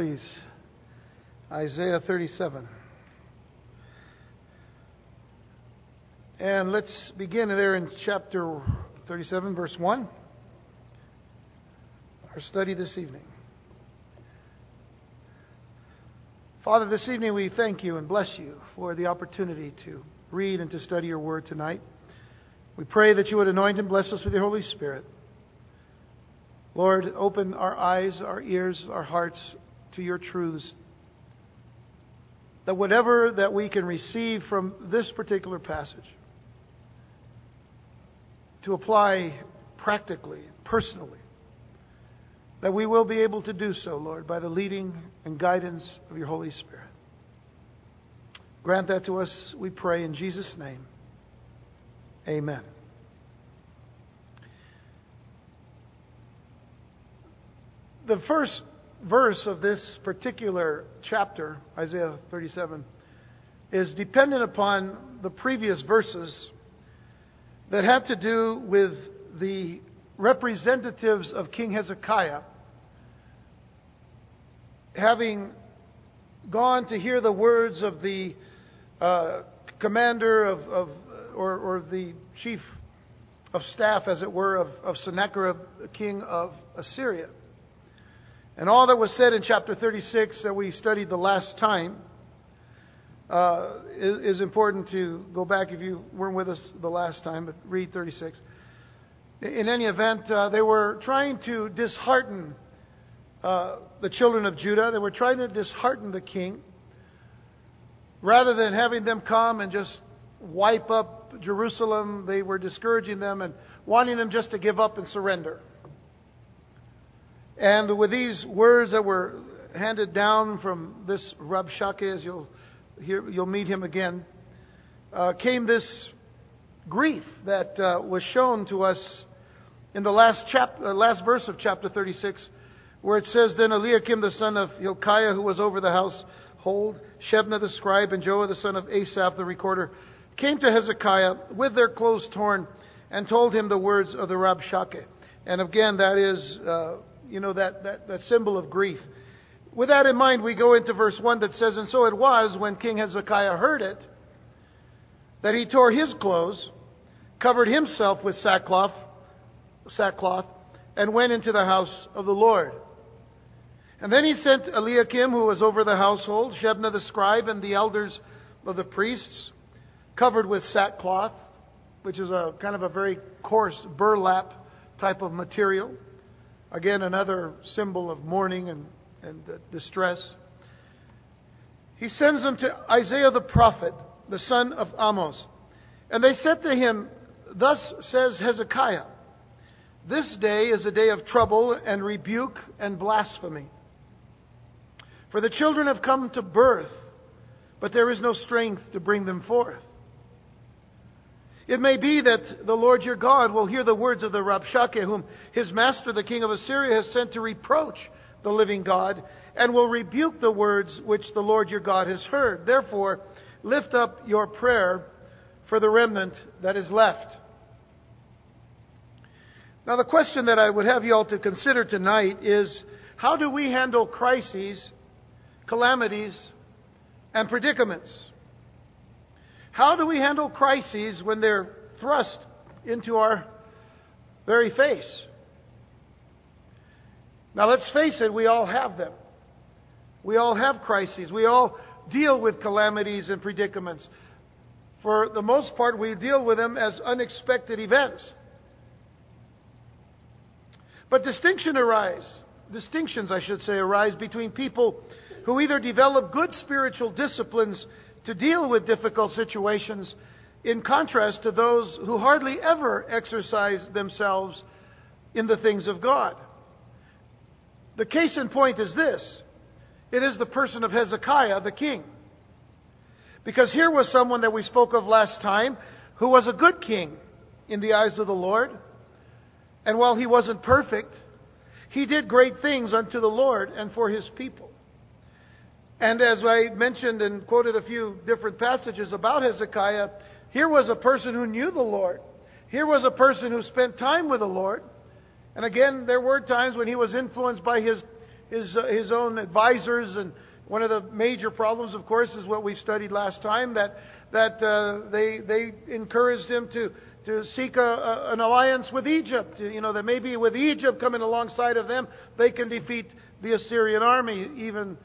Please. Isaiah 37. And let's begin there in chapter 37, verse 1. Our study this evening. Father, this evening we thank you and bless you for the opportunity to read and to study your word tonight. We pray that you would anoint and bless us with your Holy Spirit. Lord, open our eyes, our ears, our hearts to your truths. That whatever that we can receive from this particular passage, to apply practically, personally, that we will be able to do so, Lord, by the leading and guidance of your Holy Spirit. Grant that to us, we pray, in Jesus' name. Amen. The first verse of this particular chapter, Isaiah 37, is dependent upon the previous verses that have to do with the representatives of King Hezekiah having gone to hear the words of the uh, commander of, of or, or, the chief of staff, as it were, of, of Sennacherib, king of Assyria. And all that was said in chapter 36 that we studied the last time uh, is, is, important to go back if you weren't with us the last time, but read 36. In any event, uh, they were trying to dishearten uh, the children of Judah. They were trying to dishearten the king. Rather than having them come and just wipe up Jerusalem, they were discouraging them and wanting them just to give up and surrender. And with these words that were handed down from this Rabshakeh, as you'll hear, you'll meet him again, uh, came this grief that uh, was shown to us in the last chapter, uh, last verse of chapter 36, where it says, "Then Eliakim the son of Hilkiah, who was over the household, Shebna the scribe, and Joah the son of Asaph the recorder, came to Hezekiah with their clothes torn, and told him the words of the Rabshakeh." And again, that is uh, you know, that, that, that symbol of grief. With that in mind, we go into verse 1 that says, And so it was when King Hezekiah heard it, that he tore his clothes, covered himself with sackcloth, sackcloth, and went into the house of the Lord. And then he sent Eliakim, who was over the household, Shebna the scribe, and the elders of the priests, covered with sackcloth, which is a kind of a very coarse burlap type of material. Again, another symbol of mourning and, and distress. He sends them to Isaiah the prophet, the son of Amos. And they said to him, Thus says Hezekiah, This day is a day of trouble and rebuke and blasphemy. For the children have come to birth, but there is no strength to bring them forth. It may be that the Lord your God will hear the words of the Rabshakeh, whom his master, the king of Assyria, has sent to reproach the living God, and will rebuke the words which the Lord your God has heard. Therefore, lift up your prayer for the remnant that is left. Now, the question that I would have you all to consider tonight is how do we handle crises, calamities, and predicaments? How do we handle crises when they're thrust into our very face? Now, let's face it, we all have them. We all have crises. We all deal with calamities and predicaments. For the most part, we deal with them as unexpected events. But distinction arise, distinctions, I should say, arise between people who either develop good spiritual disciplines to deal with difficult situations, in contrast to those who hardly ever exercise themselves in the things of God. The case in point is this it is the person of Hezekiah, the king. Because here was someone that we spoke of last time who was a good king in the eyes of the Lord. And while he wasn't perfect, he did great things unto the Lord and for his people. And as I mentioned and quoted a few different passages about Hezekiah, here was a person who knew the Lord. Here was a person who spent time with the Lord. And again, there were times when he was influenced by his, his, uh, his own advisors. And one of the major problems, of course, is what we studied last time that, that uh, they, they encouraged him to, to seek a, a, an alliance with Egypt. You know, that maybe with Egypt coming alongside of them, they can defeat the Assyrian army, even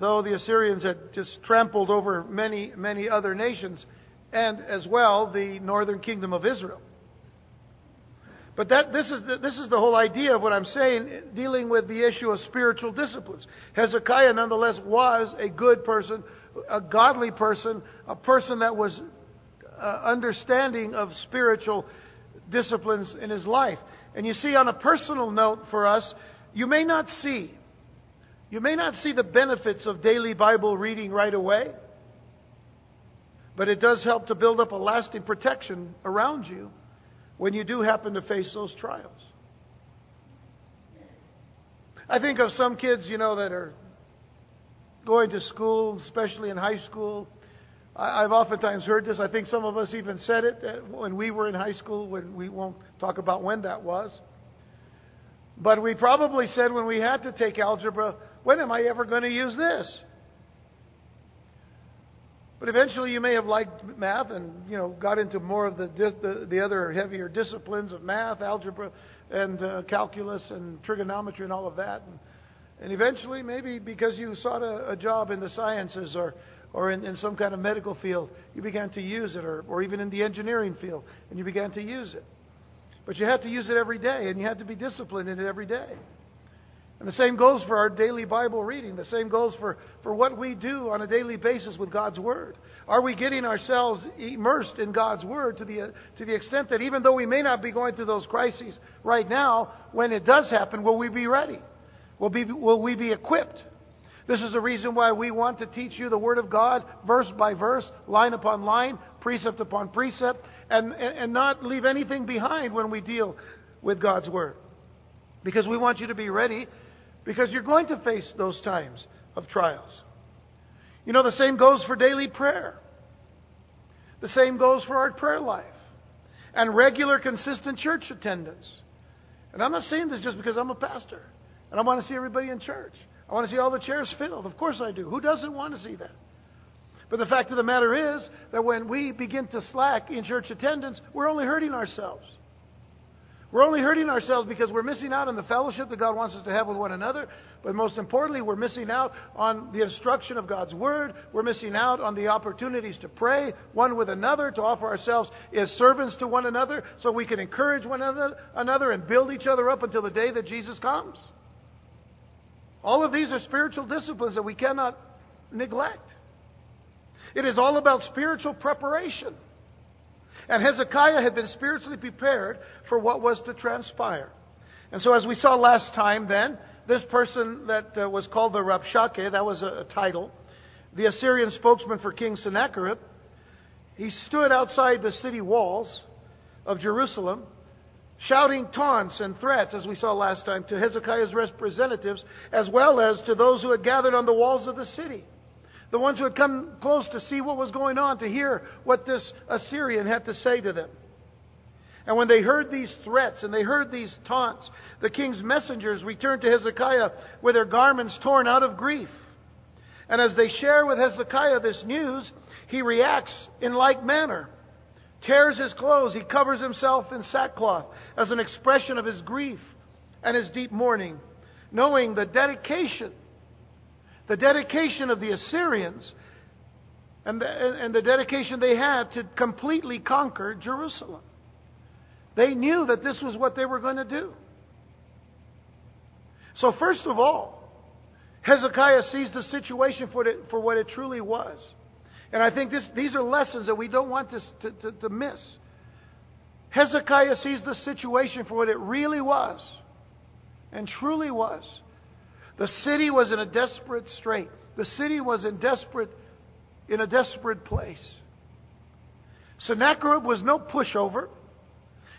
though the Assyrians had just trampled over many, many other nations, and as well the northern kingdom of Israel. But that, this, is the, this is the whole idea of what I'm saying, dealing with the issue of spiritual disciplines. Hezekiah, nonetheless, was a good person, a godly person, a person that was uh, understanding of spiritual disciplines in his life. And you see, on a personal note for us, you may not see, you may not see the benefits of daily Bible reading right away, but it does help to build up a lasting protection around you when you do happen to face those trials. I think of some kids, you know, that are going to school, especially in high school. I've oftentimes heard this. I think some of us even said it when we were in high school, when we won't talk about when that was. But we probably said when we had to take algebra, when am I ever going to use this? But eventually, you may have liked math and you know got into more of the the, the other heavier disciplines of math, algebra, and uh, calculus and trigonometry and all of that. And, and eventually, maybe because you sought a, a job in the sciences or or in, in some kind of medical field, you began to use it, or, or even in the engineering field, and you began to use it. But you have to use it every day, and you have to be disciplined in it every day. And the same goes for our daily Bible reading. The same goes for, for what we do on a daily basis with God's Word. Are we getting ourselves immersed in God's Word to the, to the extent that even though we may not be going through those crises right now, when it does happen, will we be ready? Will, be, will we be equipped? This is the reason why we want to teach you the Word of God, verse by verse, line upon line, precept upon precept, and, and not leave anything behind when we deal with God's Word. Because we want you to be ready because you're going to face those times of trials. You know, the same goes for daily prayer. The same goes for our prayer life and regular, consistent church attendance. And I'm not saying this just because I'm a pastor and I want to see everybody in church. I want to see all the chairs filled. Of course I do. Who doesn't want to see that? But the fact of the matter is that when we begin to slack in church attendance, we're only hurting ourselves. We're only hurting ourselves because we're missing out on the fellowship that God wants us to have with one another. But most importantly, we're missing out on the instruction of God's Word. We're missing out on the opportunities to pray one with another, to offer ourselves as servants to one another so we can encourage one another and build each other up until the day that Jesus comes. All of these are spiritual disciplines that we cannot neglect. It is all about spiritual preparation. And Hezekiah had been spiritually prepared for what was to transpire. And so, as we saw last time, then, this person that uh, was called the Rabshakeh, that was a, a title, the Assyrian spokesman for King Sennacherib, he stood outside the city walls of Jerusalem, shouting taunts and threats, as we saw last time, to Hezekiah's representatives, as well as to those who had gathered on the walls of the city the ones who had come close to see what was going on, to hear what this Assyrian had to say to them. And when they heard these threats and they heard these taunts, the king's messengers returned to Hezekiah with their garments torn out of grief. And as they share with Hezekiah this news, he reacts in like manner. Tears his clothes, he covers himself in sackcloth as an expression of his grief and his deep mourning, knowing the dedication the dedication of the Assyrians and the, and the dedication they had to completely conquer Jerusalem. They knew that this was what they were going to do. So, first of all, Hezekiah sees the situation for, it, for what it truly was. And I think this, these are lessons that we don't want to, to, to miss. Hezekiah sees the situation for what it really was and truly was. The city was in a desperate strait. The city was in desperate in a desperate place. Sennacherib was no pushover.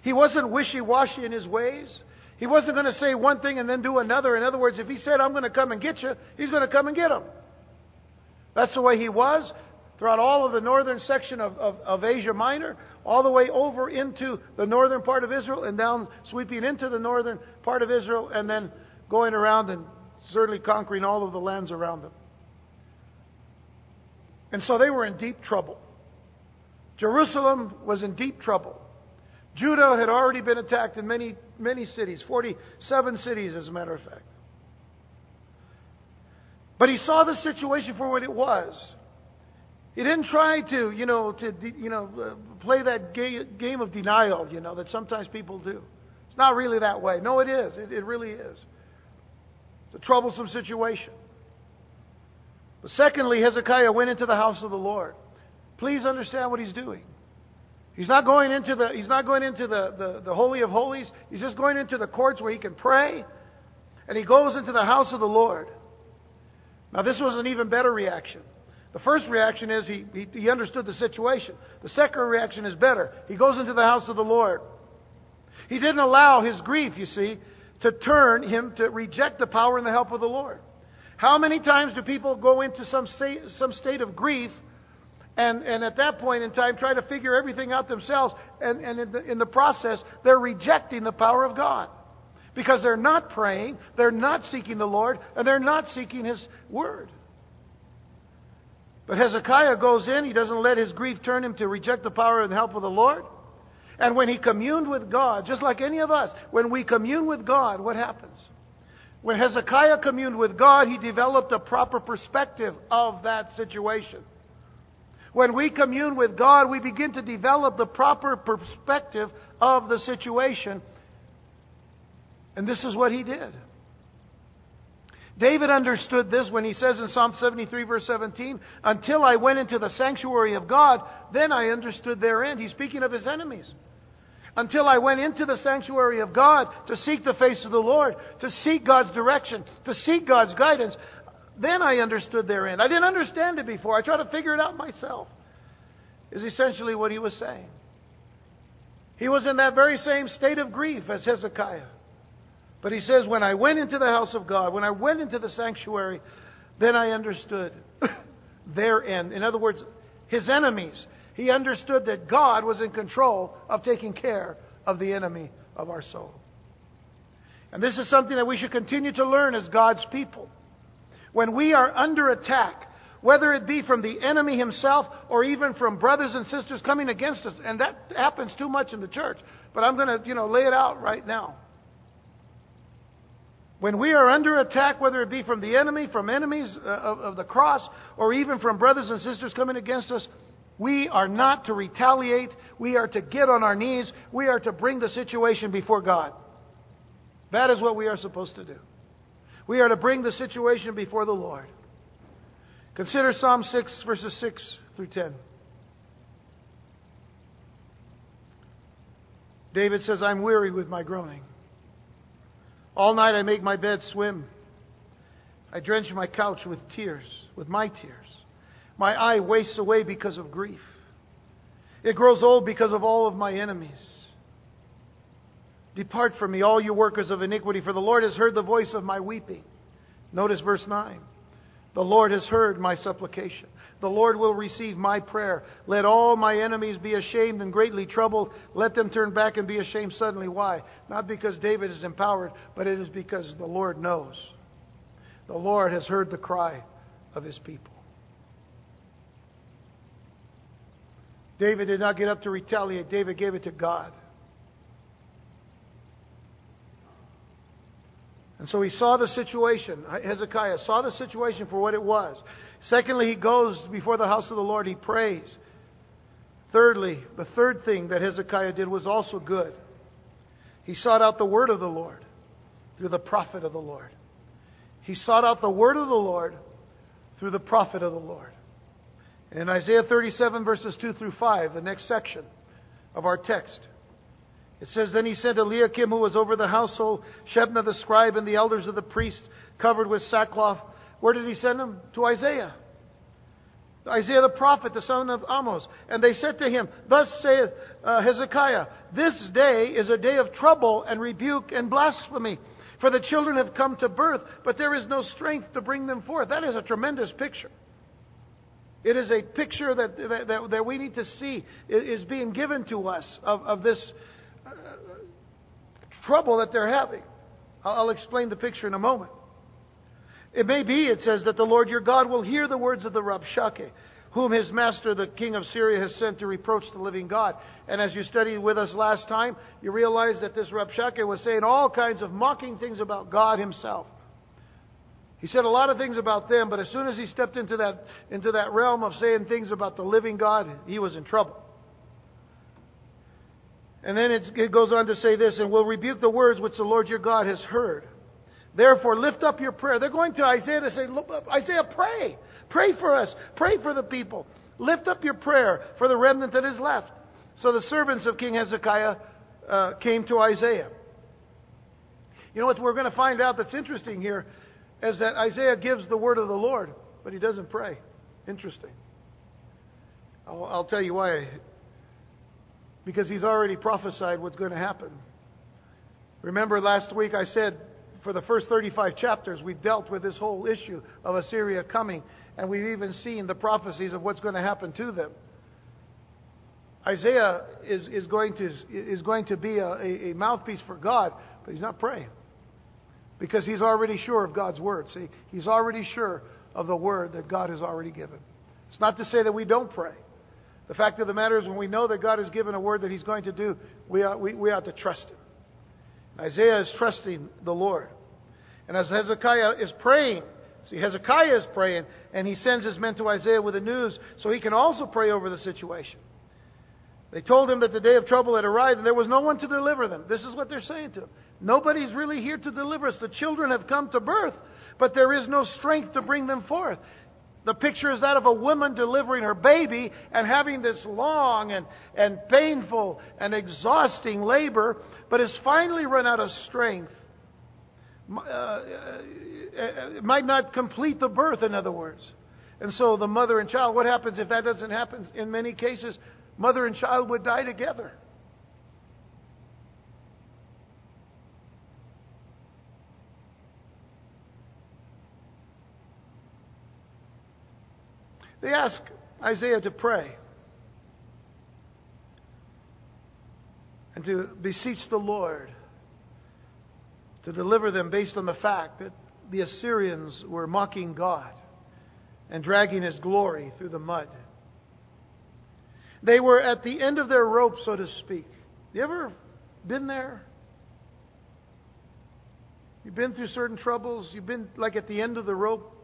He wasn't wishy-washy in his ways. He wasn't going to say one thing and then do another. In other words, if he said, I'm going to come and get you, he's going to come and get him. That's the way he was throughout all of the northern section of, of, of, Asia Minor, all the way over into the northern part of Israel, and down sweeping into the northern part of Israel, and then going around and certainly conquering all of the lands around them. And so they were in deep trouble. Jerusalem was in deep trouble. Judah had already been attacked in many, many cities, 47 cities, as a matter of fact. But he saw the situation for what it was. He didn't try to, you know, to, you know, uh, play that game of denial, you know, that sometimes people do. It's not really that way. No, it is. It, it really is. It's a troublesome situation. But secondly, Hezekiah went into the house of the Lord. Please understand what he's doing. He's not going into the, he's not going into the, the, the Holy of Holies. He's just going into the courts where he can pray. And he goes into the house of the Lord. Now, this was an even better reaction. The first reaction is he, he, he understood the situation. The second reaction is better. He goes into the house of the Lord. He didn't allow his grief, you see, to turn him to reject the power and the help of the Lord. How many times do people go into some state, some state of grief and, and at that point in time try to figure everything out themselves and, and in, the, in the process they're rejecting the power of God? Because they're not praying, they're not seeking the Lord, and they're not seeking His Word. But Hezekiah goes in, he doesn't let his grief turn him to reject the power and help of the Lord. And when he communed with God, just like any of us, when we commune with God, what happens? When Hezekiah communed with God, he developed a proper perspective of that situation. When we commune with God, we begin to develop the proper perspective of the situation. And this is what he did. David understood this when he says in Psalm 73, verse 17, Until I went into the sanctuary of God, then I understood their end. He's speaking of his enemies. Until I went into the sanctuary of God to seek the face of the Lord, to seek God's direction, to seek God's guidance, then I understood their end. I didn't understand it before. I tried to figure it out myself, is essentially what he was saying. He was in that very same state of grief as Hezekiah. But he says, When I went into the house of God, when I went into the sanctuary, then I understood their end. In other words, his enemies. He understood that God was in control of taking care of the enemy of our soul. And this is something that we should continue to learn as God's people. When we are under attack, whether it be from the enemy himself or even from brothers and sisters coming against us, and that happens too much in the church, but I'm going to, you know, lay it out right now. When we are under attack, whether it be from the enemy, from enemies uh, of, of the cross, or even from brothers and sisters coming against us, we are not to retaliate. We are to get on our knees. We are to bring the situation before God. That is what we are supposed to do. We are to bring the situation before the Lord. Consider Psalm 6, verses 6 through 10. David says, I'm weary with my groaning. All night I make my bed swim. I drench my couch with tears, with my tears. My eye wastes away because of grief. It grows old because of all of my enemies. Depart from me, all you workers of iniquity, for the Lord has heard the voice of my weeping. Notice verse 9. The Lord has heard my supplication. The Lord will receive my prayer. Let all my enemies be ashamed and greatly troubled. Let them turn back and be ashamed suddenly. Why? Not because David is empowered, but it is because the Lord knows. The Lord has heard the cry of his people. David did not get up to retaliate, David gave it to God. And so he saw the situation. Hezekiah saw the situation for what it was. Secondly, he goes before the house of the Lord, he prays. Thirdly, the third thing that Hezekiah did was also good. He sought out the word of the Lord through the prophet of the Lord. He sought out the word of the Lord through the prophet of the Lord. In Isaiah 37, verses 2 through 5, the next section of our text, it says, Then he sent Eliakim, who was over the household, Shebna the scribe, and the elders of the priests, covered with sackcloth. Where did he send them? To Isaiah. Isaiah the prophet, the son of Amos. And they said to him, Thus saith uh, Hezekiah, This day is a day of trouble and rebuke and blasphemy. For the children have come to birth, but there is no strength to bring them forth. That is a tremendous picture. It is a picture that, that, that we need to see is being given to us of, of this uh, trouble that they're having. I'll explain the picture in a moment. It may be, it says, that the Lord your God will hear the words of the Rabshakeh, whom his master, the king of Syria, has sent to reproach the living God. And as you studied with us last time, you realize that this Rabshakeh was saying all kinds of mocking things about God himself. He said a lot of things about them, but as soon as he stepped into that, into that realm of saying things about the living God, he was in trouble. And then it goes on to say this, and will rebuke the words which the Lord your God has heard. Therefore, lift up your prayer. They're going to Isaiah to say, Isaiah, pray. Pray for us. Pray for the people. Lift up your prayer for the remnant that is left. So the servants of King Hezekiah uh, came to Isaiah. You know what we're going to find out that's interesting here is that Isaiah gives the word of the Lord, but he doesn't pray. Interesting. I'll, I'll tell you why. Because he's already prophesied what's going to happen. Remember last week I said for the first 35 chapters we dealt with this whole issue of Assyria coming, and we've even seen the prophecies of what's going to happen to them. Isaiah is, is, going, to, is going to be a, a mouthpiece for God, but he's not praying. Because he's already sure of God's word. See, he's already sure of the word that God has already given. It's not to say that we don't pray. The fact of the matter is, when we know that God has given a word that he's going to do, we ought, we, we ought to trust him. Isaiah is trusting the Lord. And as Hezekiah is praying, see, Hezekiah is praying, and he sends his men to Isaiah with the news so he can also pray over the situation. They told him that the day of trouble had arrived and there was no one to deliver them. This is what they're saying to him. Nobody's really here to deliver us. The children have come to birth, but there is no strength to bring them forth. The picture is that of a woman delivering her baby and having this long and, and painful and exhausting labor, but has finally run out of strength. Uh, uh, it might not complete the birth, in other words. And so the mother and child, what happens if that doesn't happen? In many cases, mother and child would die together. They ask Isaiah to pray and to beseech the Lord to deliver them based on the fact that the Assyrians were mocking God and dragging his glory through the mud. They were at the end of their rope, so to speak. You ever been there? You've been through certain troubles. You've been like at the end of the rope.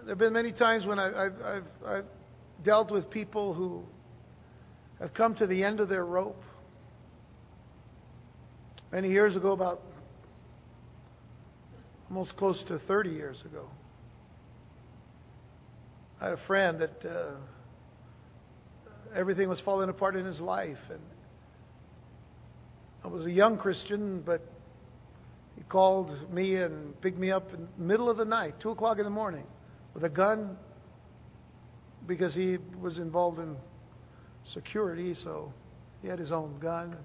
There have been many times when I, have I've, I've dealt with people who have come to the end of their rope. Many years ago, about almost close to 30 years ago, I had a friend that uh, everything was falling apart in his life. And I was a young Christian, but he called me and picked me up in the middle of the night, 2 o'clock in the morning with a gun because he was involved in security, so he had his own gun.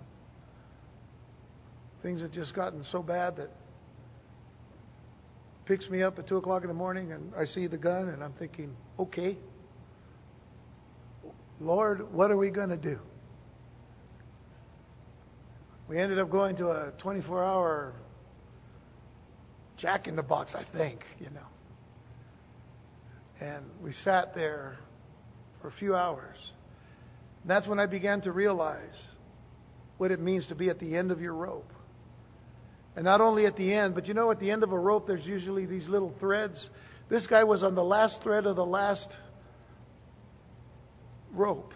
Things had just gotten so bad that picks me up at two o'clock in the morning and I see the gun and I'm thinking, okay, Lord, what are we going to do? We ended up going to a 24 hour jack in the box, I think, you know. And we sat there for a few hours. And that's when I began to realize what it means to be at the end of your rope. And not only at the end, but you know, at the end of a rope, there's usually these little threads. This guy was on the last thread of the last rope.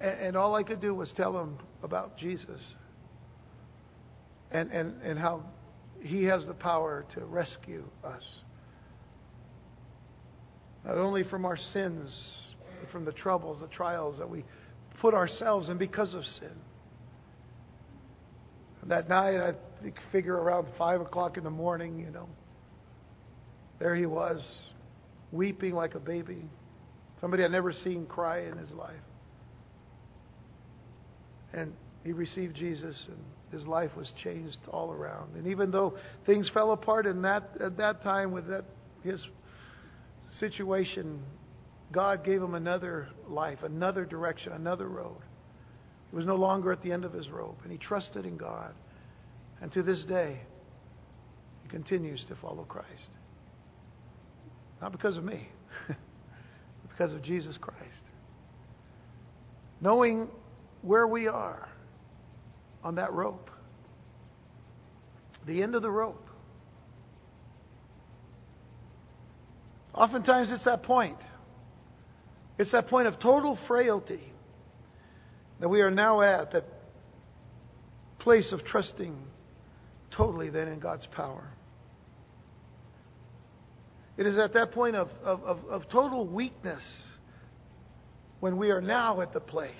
And, and all I could do was tell him about Jesus and, and, and how he has the power to rescue us. Not only from our sins, but from the troubles, the trials that we put ourselves in because of sin. And That night, I figure around 5 o'clock in the morning, you know, there he was, weeping like a baby. Somebody I'd never seen cry in his life. And he received Jesus and his life was changed all around. And even though things fell apart in that at that time with that his situation, God gave him another life, another direction, another road. He was no longer at the end of his rope, and he trusted in God. And to this day, he continues to follow Christ. Not because of me, but because of Jesus Christ. Knowing where we are on that rope, the end of the rope. Oftentimes it's that point. It's that point of total frailty that we are now at, that place of trusting totally then in God's power. It is at that point of, of, of, of total weakness when we are now at the place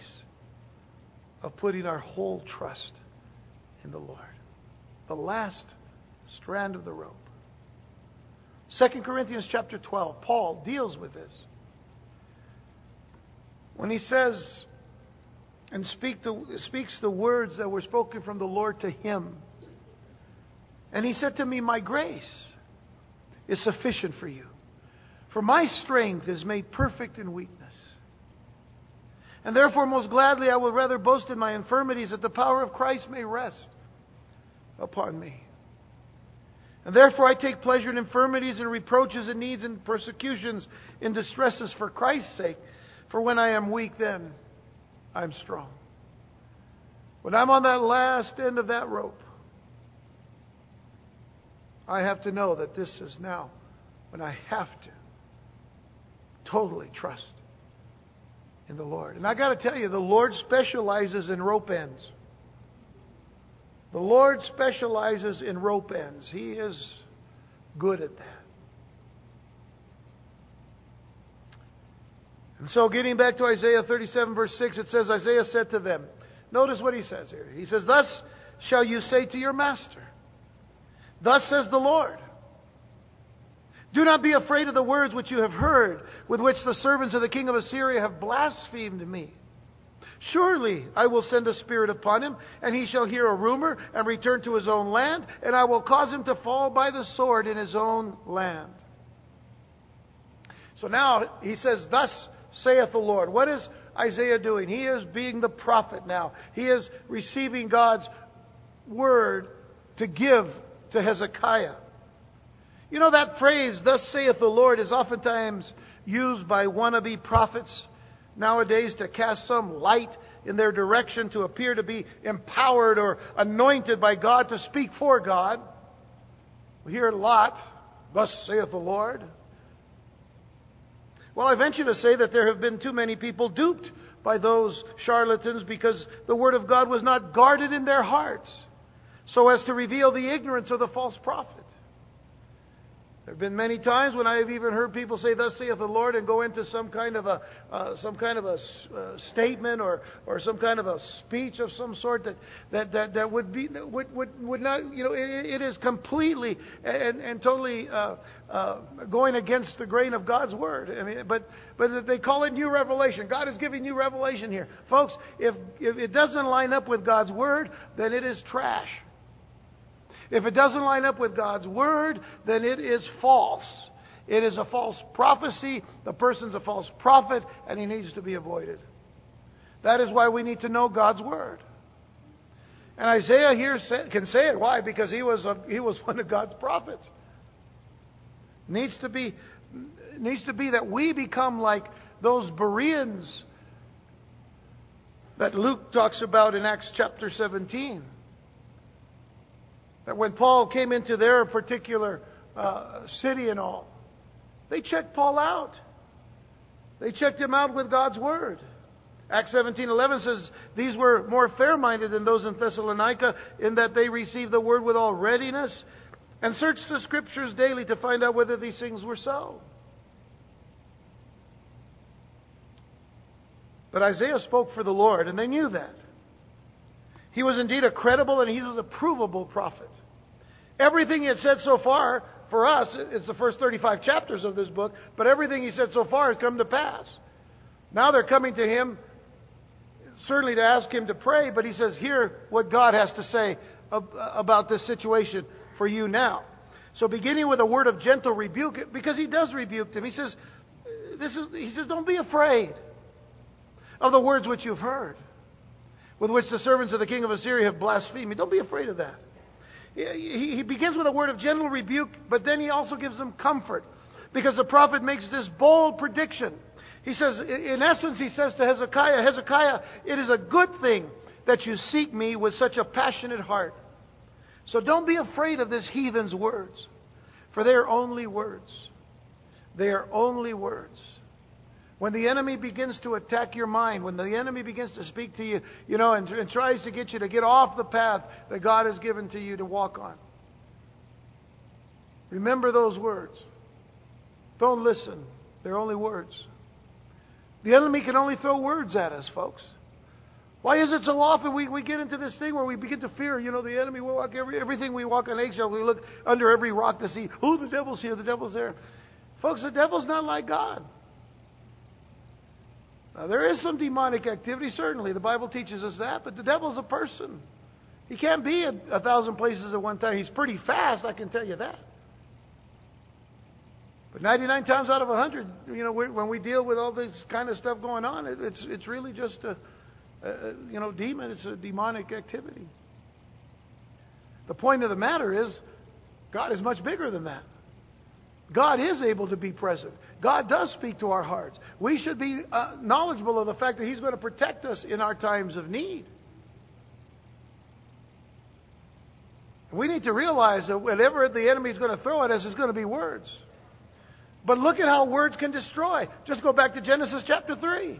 of putting our whole trust in the Lord. The last strand of the rope. 2 Corinthians chapter 12, Paul deals with this. When he says and speak the, speaks the words that were spoken from the Lord to him. And he said to me, My grace is sufficient for you, for my strength is made perfect in weakness. And therefore, most gladly, I will rather boast in my infirmities that the power of Christ may rest upon me. And therefore, I take pleasure in infirmities and reproaches and needs and persecutions, in distresses for Christ's sake. For when I am weak, then I'm strong. When I'm on that last end of that rope, I have to know that this is now when I have to totally trust in the Lord. And I got to tell you, the Lord specializes in rope ends. The Lord specializes in rope ends. He is good at that. And so, getting back to Isaiah 37, verse 6, it says, Isaiah said to them, Notice what he says here. He says, Thus shall you say to your master, Thus says the Lord. Do not be afraid of the words which you have heard, with which the servants of the king of Assyria have blasphemed me. Surely I will send a spirit upon him, and he shall hear a rumor and return to his own land, and I will cause him to fall by the sword in his own land. So now he says, Thus saith the Lord. What is Isaiah doing? He is being the prophet now. He is receiving God's word to give to Hezekiah. You know, that phrase, thus saith the Lord, is oftentimes used by wannabe prophets nowadays to cast some light in their direction to appear to be empowered or anointed by God to speak for God. We hear a lot, thus saith the Lord. Well, I venture to say that there have been too many people duped by those charlatans because the Word of God was not guarded in their hearts so as to reveal the ignorance of the false prophet. There have been many times when I have even heard people say, "Thus saith the Lord," and go into some kind of a uh, some kind of a uh, statement or or some kind of a speech of some sort that that that, that would be would, would would not you know it, it is completely and and totally uh, uh, going against the grain of God's word. I mean, but but they call it new revelation. God is giving new revelation here, folks. If if it doesn't line up with God's word, then it is trash. If it doesn't line up with God's word, then it is false. It is a false prophecy. The person's a false prophet, and he needs to be avoided. That is why we need to know God's word. And Isaiah here can say it. Why? Because he was, a, he was one of God's prophets. Needs to be needs to be that we become like those Bereans that Luke talks about in Acts chapter 17. That when Paul came into their particular uh, city and all, they checked Paul out. They checked him out with God's word. Acts 17:11 says these were more fair-minded than those in Thessalonica in that they received the word with all readiness and searched the scriptures daily to find out whether these things were so. But Isaiah spoke for the Lord, and they knew that. He was indeed a credible and he was a provable prophet. Everything he had said so far, for us, it's the first 35 chapters of this book, but everything he said so far has come to pass. Now they're coming to him, certainly to ask him to pray, but he says, Hear what God has to say about this situation for you now. So beginning with a word of gentle rebuke, because he does rebuke them, he says, this is, he says, Don't be afraid of the words which you've heard with which the servants of the king of Assyria have blasphemed me. Don't be afraid of that. he, he begins with a word of gentle rebuke, but then he also gives them comfort. Because the prophet makes this bold prediction. He says, in essence, he says to Hezekiah, Hezekiah, it is a good thing that you seek me with such a passionate heart. So don't be afraid of this heathen's words, for they are only words. They are only words. When the enemy begins to attack your mind, when the enemy begins to speak to you, you know, and, and tries to get you to get off the path that God has given to you to walk on, remember those words. Don't listen. They're only words. The enemy can only throw words at us, folks. Why is it so often we, we get into this thing where we begin to fear, you know, the enemy? We walk every, everything we walk on eggshells. We look under every rock to see, oh, the devil's here, the devil's there. Folks, the devil's not like God. Now, there is some demonic activity, certainly. The Bible teaches us that, but the devil's a person. He can't be a, a thousand places at one time. He's pretty fast, I can tell you that. But 99 times out of 100, you know, we, when we deal with all this kind of stuff going on, it, it's, it's really just a, a, you know, demon. It's a demonic activity. The point of the matter is, God is much bigger than that. God is able to be present. God does speak to our hearts. We should be uh, knowledgeable of the fact that He's going to protect us in our times of need. We need to realize that whatever the enemy is going to throw at us is going to be words. But look at how words can destroy. Just go back to Genesis chapter 3.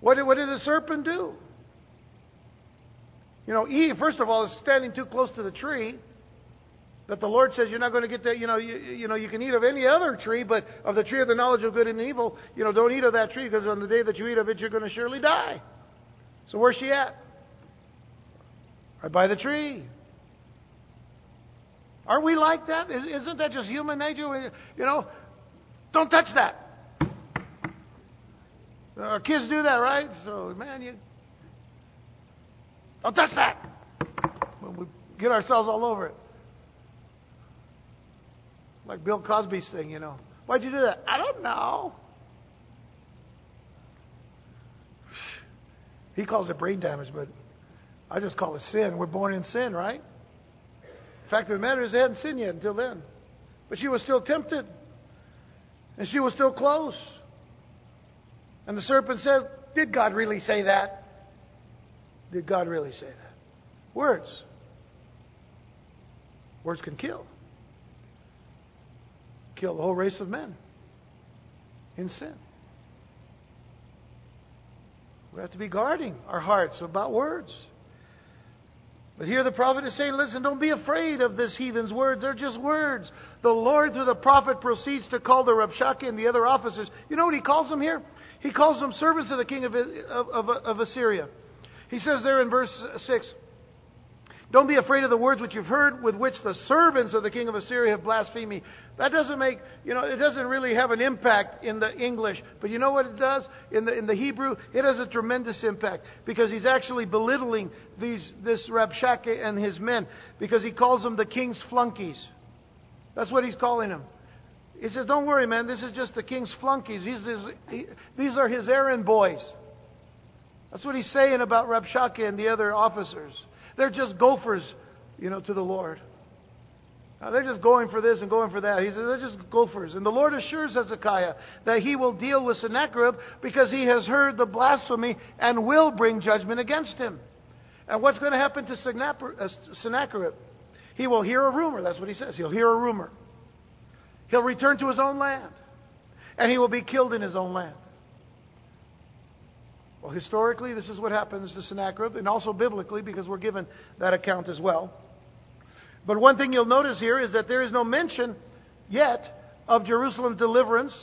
What did, what did the serpent do? You know, Eve, first of all, is standing too close to the tree that the Lord says you're not going to get that. You know, you, you know, you can eat of any other tree, but of the tree of the knowledge of good and evil, you know, don't eat of that tree because on the day that you eat of it, you're going to surely die. So where's she at? Right by the tree. Are we like that? Isn't that just human nature? You know, don't touch that. Our kids do that, right? So, man, you don't touch that. We get ourselves all over it. Like Bill Cosby's thing, you know. Why'd you do that? I don't know. He calls it brain damage, but I just call it sin. We're born in sin, right? Fact of the matter is, they hadn't sinned yet until then. But she was still tempted. And she was still close. And the serpent said, Did God really say that? Did God really say that? Words. Words can kill kill the whole race of men in sin. We have to be guarding our hearts about words. But here the prophet is saying, listen, don't be afraid of this heathen's words. They're just words. The Lord, through the prophet, proceeds to call the Rabshakeh and the other officers. You know what he calls them here? He calls them servants of the king of, of, of, of Assyria. He says there in verse 6, don't be afraid of the words which you've heard with which the servants of the king of Assyria have blasphemed me. That doesn't make, you know, it doesn't really have an impact in the English. But you know what it does? In the, in the Hebrew, it has a tremendous impact because he's actually belittling these, this Rabshakeh and his men because he calls them the king's flunkies. That's what he's calling them. He says, Don't worry, man, this is just the king's flunkies. These, he, these are his errand boys. That's what he's saying about Rabshakeh and the other officers. They're just gophers, you know, to the Lord. They're just going for this and going for that. He says they're just gophers. And the Lord assures Hezekiah that he will deal with Sennacherib because he has heard the blasphemy and will bring judgment against him. And what's going to happen to uh, Sennacherib? He will hear a rumor. That's what he says. He'll hear a rumor. He'll return to his own land. And he will be killed in his own land. Well, historically, this is what happens to Sennacherib, and also biblically, because we're given that account as well. But one thing you'll notice here is that there is no mention yet of Jerusalem's deliverance,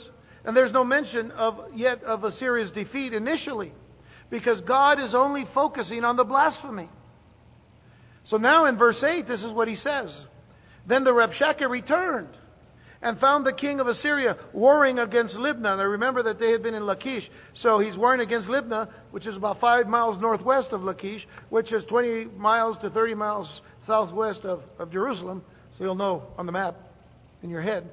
and there's no mention of yet of Assyria's defeat initially, because God is only focusing on the blasphemy. So now in verse 8, this is what he says. Then the Rabshakeh returned and found the king of Assyria warring against Libnah. Now remember that they had been in Lachish. So he's warring against Libnah, which is about five miles northwest of Lachish, which is 20 miles to 30 miles southwest of, of Jerusalem. So you'll know on the map in your head.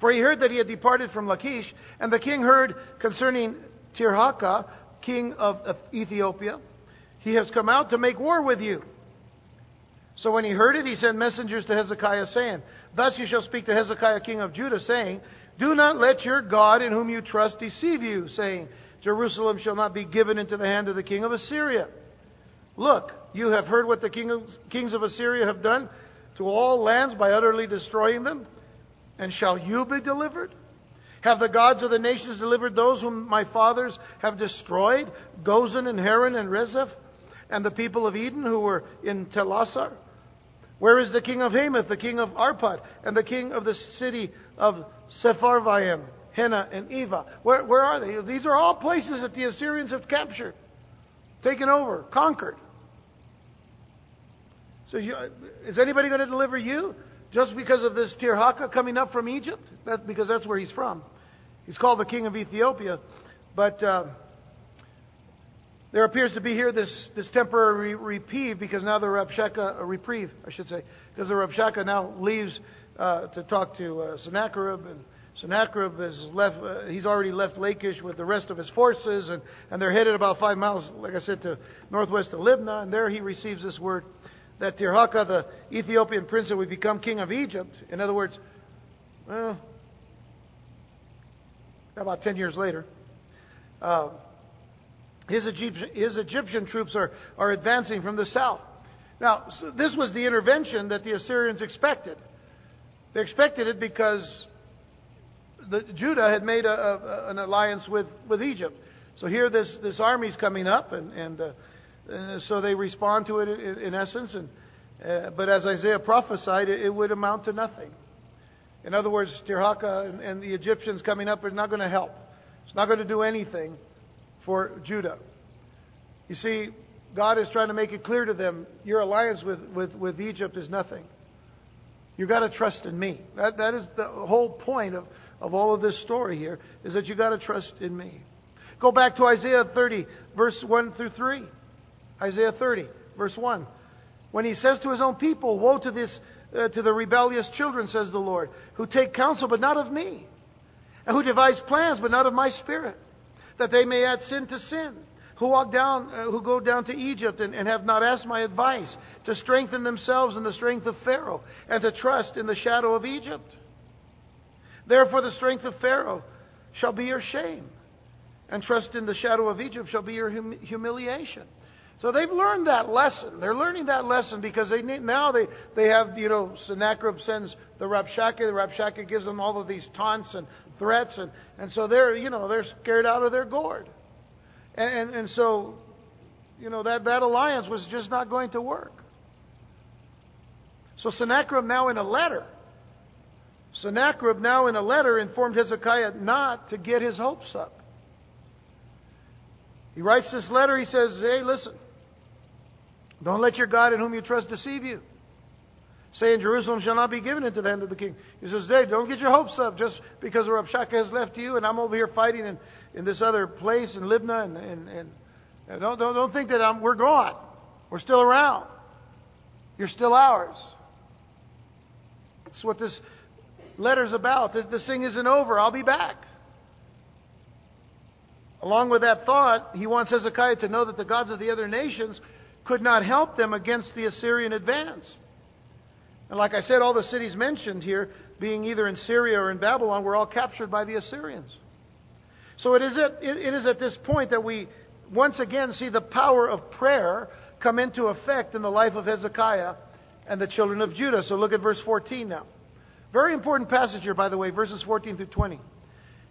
For he heard that he had departed from Lachish, and the king heard concerning Tirhakah, king of Ethiopia, he has come out to make war with you. So when he heard it, he sent messengers to Hezekiah, saying, Thus you shall speak to Hezekiah king of Judah, saying, Do not let your God in whom you trust deceive you, saying, Jerusalem shall not be given into the hand of the king of Assyria. Look, you have heard what the kings of Assyria have done to all lands by utterly destroying them. And shall you be delivered? Have the gods of the nations delivered those whom my fathers have destroyed, Gozan and Haran and Rezeph, and the people of Eden who were in Telassar? Where is the king of Hamath, the king of Arpad, and the king of the city of Sepharvaim, Hena and Ivah? Where, where are they? These are all places that the Assyrians have captured, taken over, conquered. So, you, is anybody going to deliver you just because of this Tirhakah coming up from Egypt? Because that's where he's from. He's called the king of Ethiopia, but. Uh, there appears to be here this, this temporary reprieve because now the Rabshakeh, a reprieve, I should say, because the Rabshakeh now leaves uh, to talk to uh, Sennacherib, and Sennacherib is left, uh, he's already left Lachish with the rest of his forces, and, and they're headed about five miles, like I said, to northwest of Libnah, and there he receives this word that Tirhakah, the Ethiopian prince, would become king of Egypt. In other words, well, about 10 years later. Uh, his Egyptian, his Egyptian troops are, are advancing from the south. Now, so this was the intervention that the Assyrians expected. They expected it because the, Judah had made a, a, an alliance with, with Egypt. So here this, this army's coming up, and, and, uh, and so they respond to it in, in essence. And, uh, but as Isaiah prophesied, it, it, would amount to nothing. In other words, Tirhakah and, and the Egyptians coming up are not going to help. It's not going to do anything for Judah. You see, God is trying to make it clear to them your alliance with, with, with Egypt is nothing. You've got to trust in me. That, that is the whole point of, of all of this story here, is that you've got to trust in me. Go back to Isaiah 30, verse 1 through 3. Isaiah 30, verse 1. When he says to his own people, Woe to, this, uh, to the rebellious children, says the Lord, who take counsel but not of me, and who devise plans but not of my spirit that they may add sin to sin. Who walk down, uh, who go down to Egypt and, and have not asked my advice, to strengthen themselves in the strength of Pharaoh, and to trust in the shadow of Egypt. Therefore, the strength of Pharaoh shall be your shame, and trust in the shadow of Egypt shall be your hum- humiliation. So they've learned that lesson. They're learning that lesson because they need, now they, they have, you know, Sennacherib sends the Rabshakeh. The Rabshakeh gives them all of these taunts and threats, and, and so they're, you know, they're scared out of their gourd. And, and, and so, you know, that, that alliance was just not going to work. So Sennacherib now in a letter, Sennacherib now in a letter informed Hezekiah not to get his hopes up. He writes this letter, he says, Hey, listen, don't let your God in whom you trust deceive you. Saying Jerusalem shall not be given into the hand of the king. He says, Dave, don't get your hopes up just because Rabshakeh has left you and I'm over here fighting in, in this other place in Libnah. And, and, and don't, don't, don't think that I'm, we're gone. We're still around. You're still ours. That's what this letter's about. This, this thing isn't over. I'll be back. Along with that thought, he wants Hezekiah to know that the gods of the other nations could not help them against the Assyrian advance. And like I said, all the cities mentioned here, being either in Syria or in Babylon, were all captured by the Assyrians. So it is at, it is at this point that we once again see the power of prayer come into effect in the life of Hezekiah and the children of Judah. So look at verse 14 now. Very important passage here, by the way, verses 14 through 20.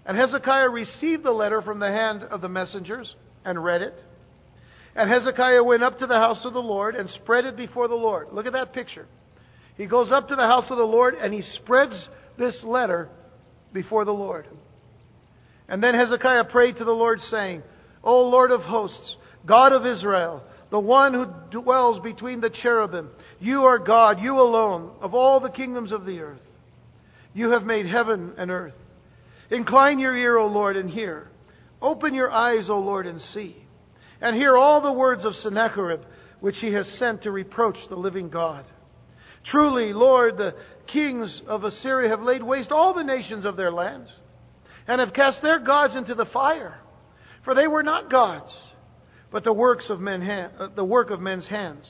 And Hezekiah received the letter from the hand of the messengers and read it. And Hezekiah went up to the house of the Lord and spread it before the Lord. Look at that picture. He goes up to the house of the Lord and he spreads this letter before the Lord. And then Hezekiah prayed to the Lord, saying, O Lord of hosts, God of Israel, the one who dwells between the cherubim, you are God, you alone, of all the kingdoms of the earth. You have made heaven and earth. Incline your ear, O Lord, and hear. Open your eyes, O Lord, and see. And hear all the words of Sennacherib, which he has sent to reproach the living God. Truly, Lord, the kings of Assyria have laid waste all the nations of their lands, and have cast their gods into the fire. For they were not gods, but the works of men, uh, the work of men's hands,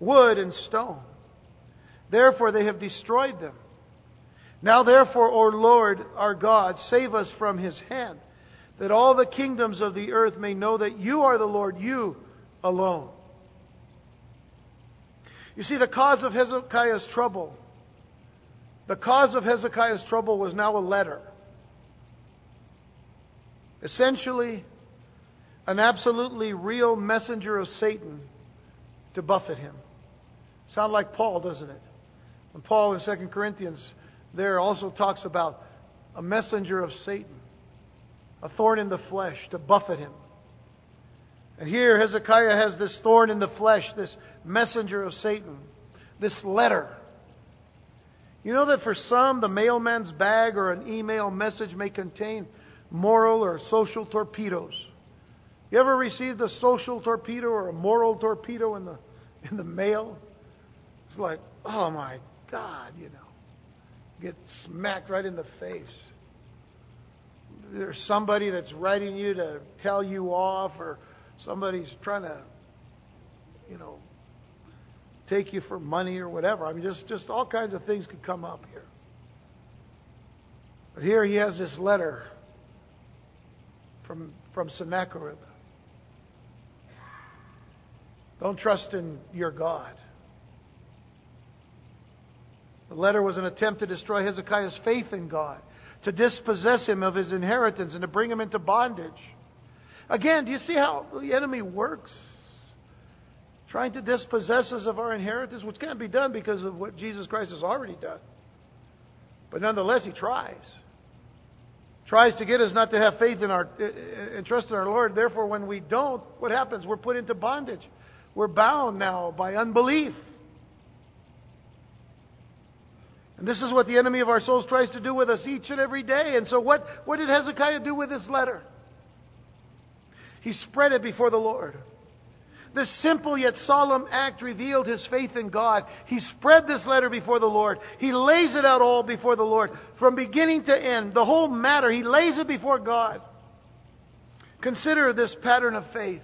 wood and stone. Therefore they have destroyed them. Now therefore, O Lord our God, save us from his hand, that all the kingdoms of the earth may know that you are the Lord, you alone. You see, the cause of Hezekiah's trouble, the cause of Hezekiah's trouble was now a letter. Essentially, an absolutely real messenger of Satan to buffet him. Sound like Paul, doesn't it? When Paul in 2 Corinthians there also talks about a messenger of Satan, a thorn in the flesh to buffet him. And here Hezekiah has this thorn in the flesh, this messenger of Satan, this letter. You know that for some, the mailman's bag or an email message may contain moral or social torpedoes. You ever received a social torpedo or a moral torpedo in the in the mail? It's like, oh my God, you know, get smacked right in the face. There's somebody that's writing you to tell you off, or somebody's trying to, you know, take you for money or whatever. I mean, just just all kinds of things could come up here. But here he has this letter from from Sennacherib. Don't trust in your God. The letter was an attempt to destroy Hezekiah's faith in God, to dispossess him of his inheritance, and to bring him into bondage. Again, do you see how the enemy works? Trying to dispossess us of our inheritance, which can't be done because of what Jesus Christ has already done. But nonetheless, he tries. Tries to get us not to have faith in our uh, uh, and trust in our Lord. Therefore, when we don't, what happens? We're put into bondage. We're bound now by unbelief. And this is what the enemy of our souls tries to do with us each and every day. And so, what, what did Hezekiah do with this letter? He spread it before the Lord. This simple yet solemn act revealed his faith in God. He spread this letter before the Lord. He lays it out all before the Lord. From beginning to end, the whole matter, he lays it before God. Consider this pattern of faith.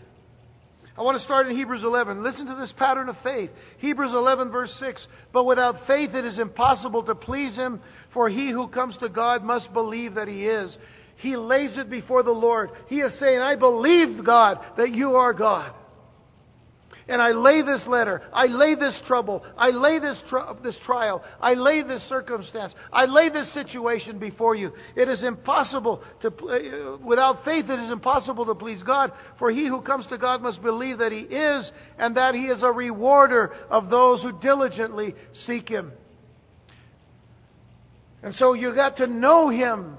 I want to start in Hebrews 11. Listen to this pattern of faith. Hebrews 11, verse 6. But without faith it is impossible to please Him, for he who comes to God must believe that He is. He lays it before the Lord. He is saying, I believe, God, that you are God. And I lay this letter, I lay this trouble, I lay this, this trial, I lay this circumstance, I lay this situation before you. It is impossible to, uh, without faith, it is impossible to please God. For he who comes to God must believe that He is, and that He is a rewarder of those who diligently seek Him. And so you got to know Him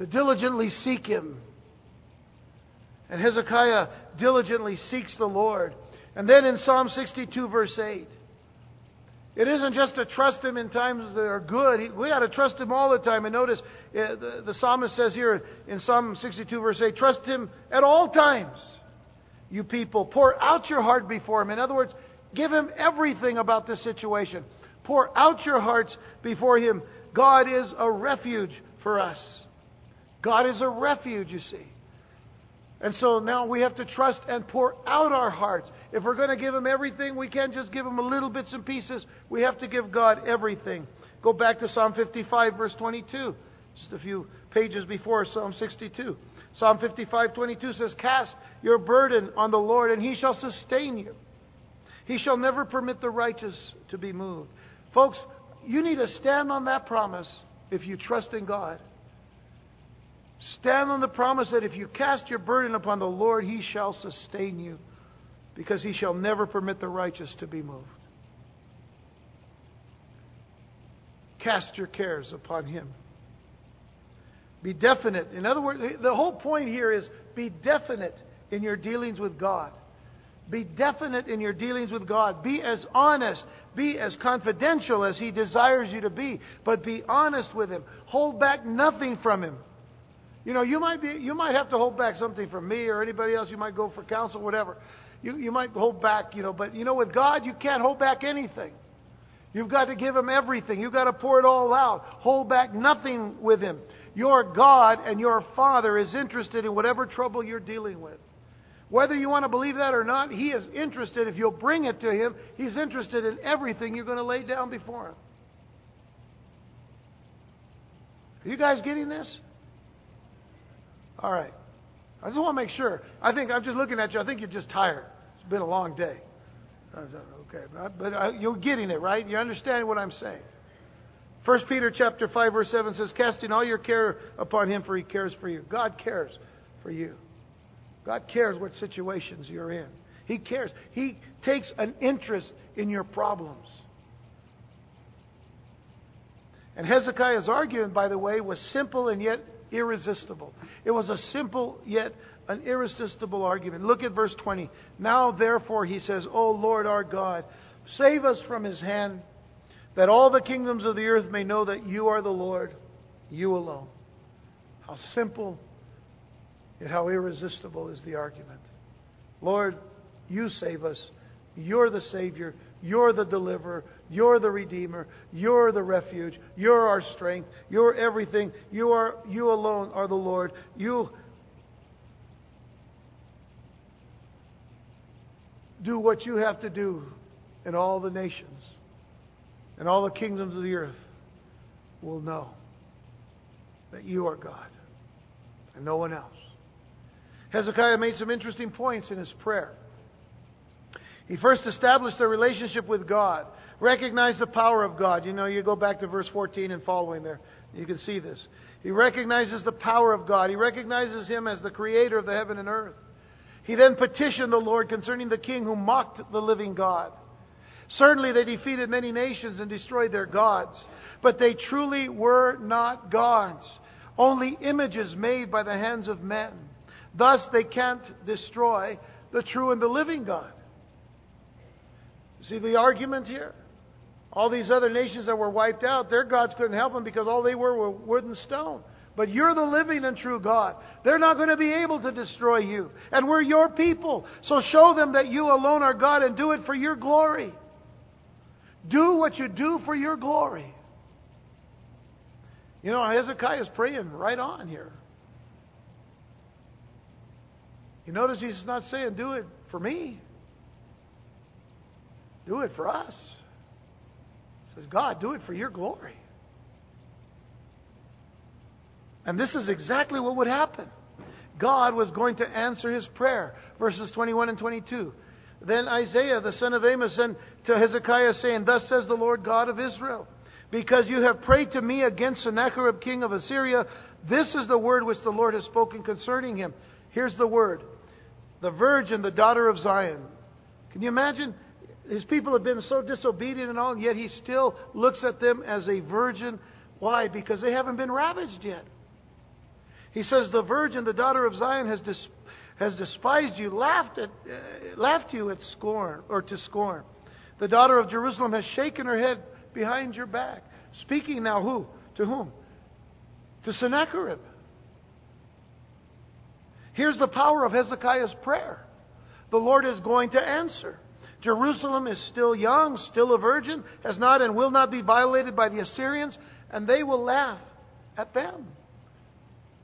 to diligently seek Him. And Hezekiah diligently seeks the Lord. And then in Psalm 62, verse 8, it isn't just to trust Him in times that are good. We got to trust Him all the time. And notice eh, the, the psalmist says here in Psalm 62, verse 8, trust Him at all times, you people. Pour out your heart before Him. In other words, give Him everything about this situation. Pour out your hearts before Him. God is a refuge for us. God is a refuge, you see. And so now we have to trust and pour out our hearts. If we're going to give Him everything, we can't just give Him a little bits and pieces. We have to give God everything. Go back to Psalm 55, verse 22, just a few pages before Psalm 62. Psalm 55, 22 says, Cast your burden on the Lord, and He shall sustain you. He shall never permit the righteous to be moved. Folks, you need to stand on that promise if you trust in God. Stand on the promise that if you cast your burden upon the Lord, He shall sustain you, because He shall never permit the righteous to be moved. Cast your cares upon Him. Be definite. In other words, the whole point here is be definite in your dealings with God. Be definite in your dealings with God. Be as honest. Be as confidential as He desires you to be. But be honest with Him. Hold back nothing from Him. You know, you might be, you might have to hold back something from me or anybody else. You might go for counsel, whatever. You, you might hold back, you know, but you know, with God, you can't hold back anything. You've got to give Him everything. You've got to pour it all out. Hold back nothing with Him. Your God and your Father is interested in whatever trouble you're dealing with. Whether you want to believe that or not, He is interested. If you'll bring it to Him, He's interested in everything you're going to lay down before Him. Are you guys getting this? All right. I just want to make sure. I think I'm just looking at you. I think you're just tired. It's been a long day. Okay, but, but uh, you're getting it, right? You understand what I'm saying. 1 Peter chapter 5 verse 7 says, Casting all your care upon him for he cares for you. God cares for you. God cares what situations you're in. He cares. He takes an interest in your problems. And Hezekiah's argument, by the way, was simple and yet irresistible. It was a simple yet an irresistible argument. Look at verse 20. Now, therefore, he says, O Lord our God, save us from his hand, that all the kingdoms of the earth may know that you are the Lord, you alone. How simple Yet how irresistible is the argument. Lord, you save us. You're the Savior. You're the deliverer. You're the Redeemer. You're the refuge. You're our strength. You're everything. You are you alone are the Lord. You do what you have to do in all the nations and all the kingdoms of the earth will know that you are God and no one else. Hezekiah made some interesting points in his prayer. He first established a relationship with God, recognized the power of God. You know, you go back to verse 14 and following there, you can see this. He recognizes the power of God, he recognizes him as the creator of the heaven and earth. He then petitioned the Lord concerning the king who mocked the living God. Certainly, they defeated many nations and destroyed their gods, but they truly were not gods, only images made by the hands of men. Thus, they can't destroy the true and the living God. See the argument here? All these other nations that were wiped out, their gods couldn't help them because all they were were wood and stone. But you're the living and true God. They're not going to be able to destroy you. And we're your people. So show them that you alone are God and do it for your glory. Do what you do for your glory. You know, Hezekiah is praying right on here. You notice he's not saying, do it for me. Do it for us. Says, God, do it for your glory. And this is exactly what would happen. God was going to answer his prayer. Verses 21 and 22. Then Isaiah, the son of Amos, sent to Hezekiah, saying, Thus says the Lord God of Israel, because you have prayed to me against Sennacherib, king of Assyria, this is the word which the Lord has spoken concerning him. Here's the word the virgin, the daughter of Zion. Can you imagine? His people have been so disobedient and all, and yet he still looks at them as a virgin. Why? Because they haven't been ravaged yet. He says, The virgin, the daughter of Zion, has, dis- has despised you, laughed, at, uh, laughed you at scorn, or to scorn. The daughter of Jerusalem has shaken her head behind your back. Speaking now, who? To whom? To Sennacherib. Here's the power of Hezekiah's prayer the Lord is going to answer. Jerusalem is still young, still a virgin, has not and will not be violated by the Assyrians, and they will laugh at them.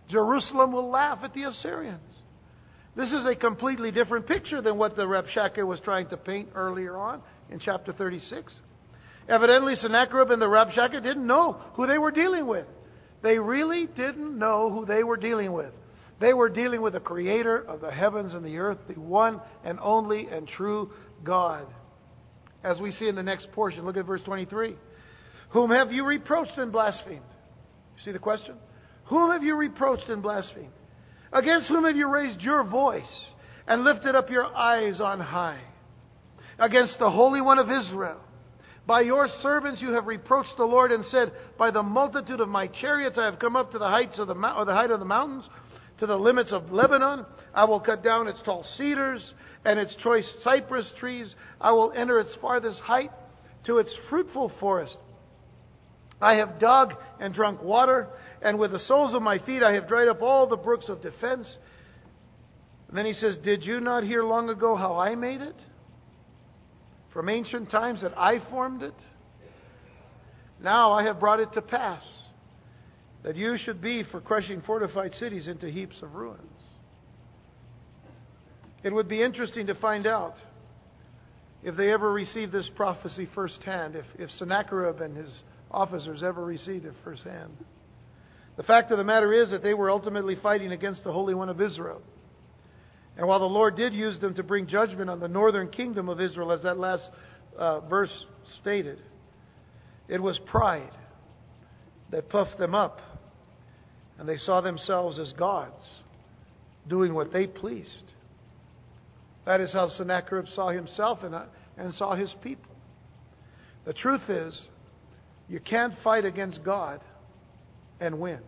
Jerusalem will laugh at the Assyrians. This is a completely different picture than what the Rabshakeh was trying to paint earlier on in chapter 36. Evidently, Sennacherib and the Rabshakeh didn't know who they were dealing with. They really didn't know who they were dealing with. They were dealing with the creator of the heavens and the earth, the one and only and true God. As we see in the next portion, look at verse 23. Whom have you reproached and blasphemed? You see the question? Whom have you reproached and blasphemed? Against whom have you raised your voice and lifted up your eyes on high? Against the Holy One of Israel. By your servants you have reproached the Lord and said, By the multitude of my chariots I have come up to the heights of the, or the height of the mountains to the limits of Lebanon. I will cut down its tall cedars and its choice cypress trees. I will enter its farthest height to its fruitful forest. I have dug and drunk water, and with the soles of my feet I have dried up all the brooks of defense. And then he says, Did you not hear long ago how I made it? From ancient times that I formed it? Now I have brought it to pass that you should be for crushing fortified cities into heaps of ruins. It would be interesting to find out if they ever received this prophecy firsthand, if, if Sennacherib and his officers ever received it firsthand. The fact of the matter is that they were ultimately fighting against the Holy One of Israel. And while the Lord did use them to bring judgment on the northern kingdom of Israel, as that last uh, verse stated, it was pride that puffed them up, and they saw themselves as gods, doing what they pleased. That is how Sennacherib saw himself and, uh, and saw his people. The truth is, you can't fight against God and win.